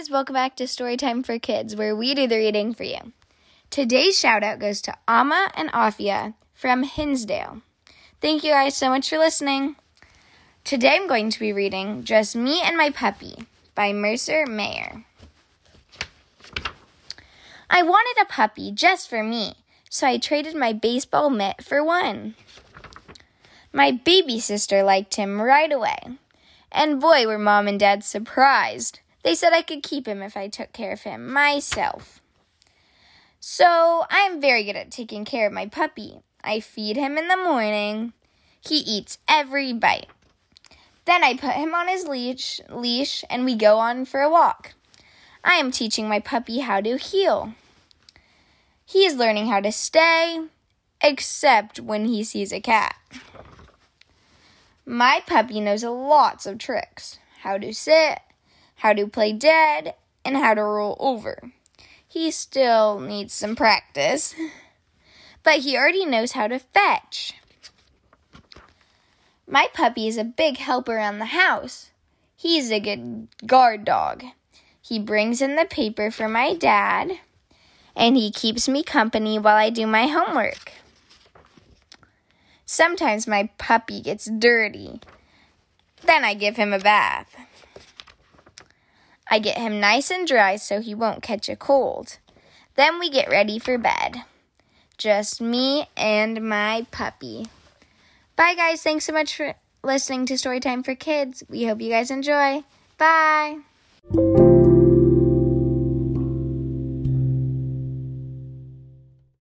guys, welcome back to Storytime for Kids, where we do the reading for you. Today's shout out goes to Amma and Afia from Hinsdale. Thank you guys so much for listening. Today I'm going to be reading Just Me and My Puppy by Mercer Mayer. I wanted a puppy just for me, so I traded my baseball mitt for one. My baby sister liked him right away. And boy, were mom and dad surprised. They said I could keep him if I took care of him myself. So I am very good at taking care of my puppy. I feed him in the morning. He eats every bite. Then I put him on his leash, leash and we go on for a walk. I am teaching my puppy how to heel. He is learning how to stay, except when he sees a cat. My puppy knows lots of tricks how to sit, how to play dead, and how to roll over. He still needs some practice, but he already knows how to fetch. My puppy is a big helper around the house. He's a good guard dog. He brings in the paper for my dad, and he keeps me company while I do my homework. Sometimes my puppy gets dirty. Then I give him a bath. I get him nice and dry so he won't catch a cold. Then we get ready for bed. Just me and my puppy. Bye, guys. Thanks so much for listening to Storytime for Kids. We hope you guys enjoy. Bye.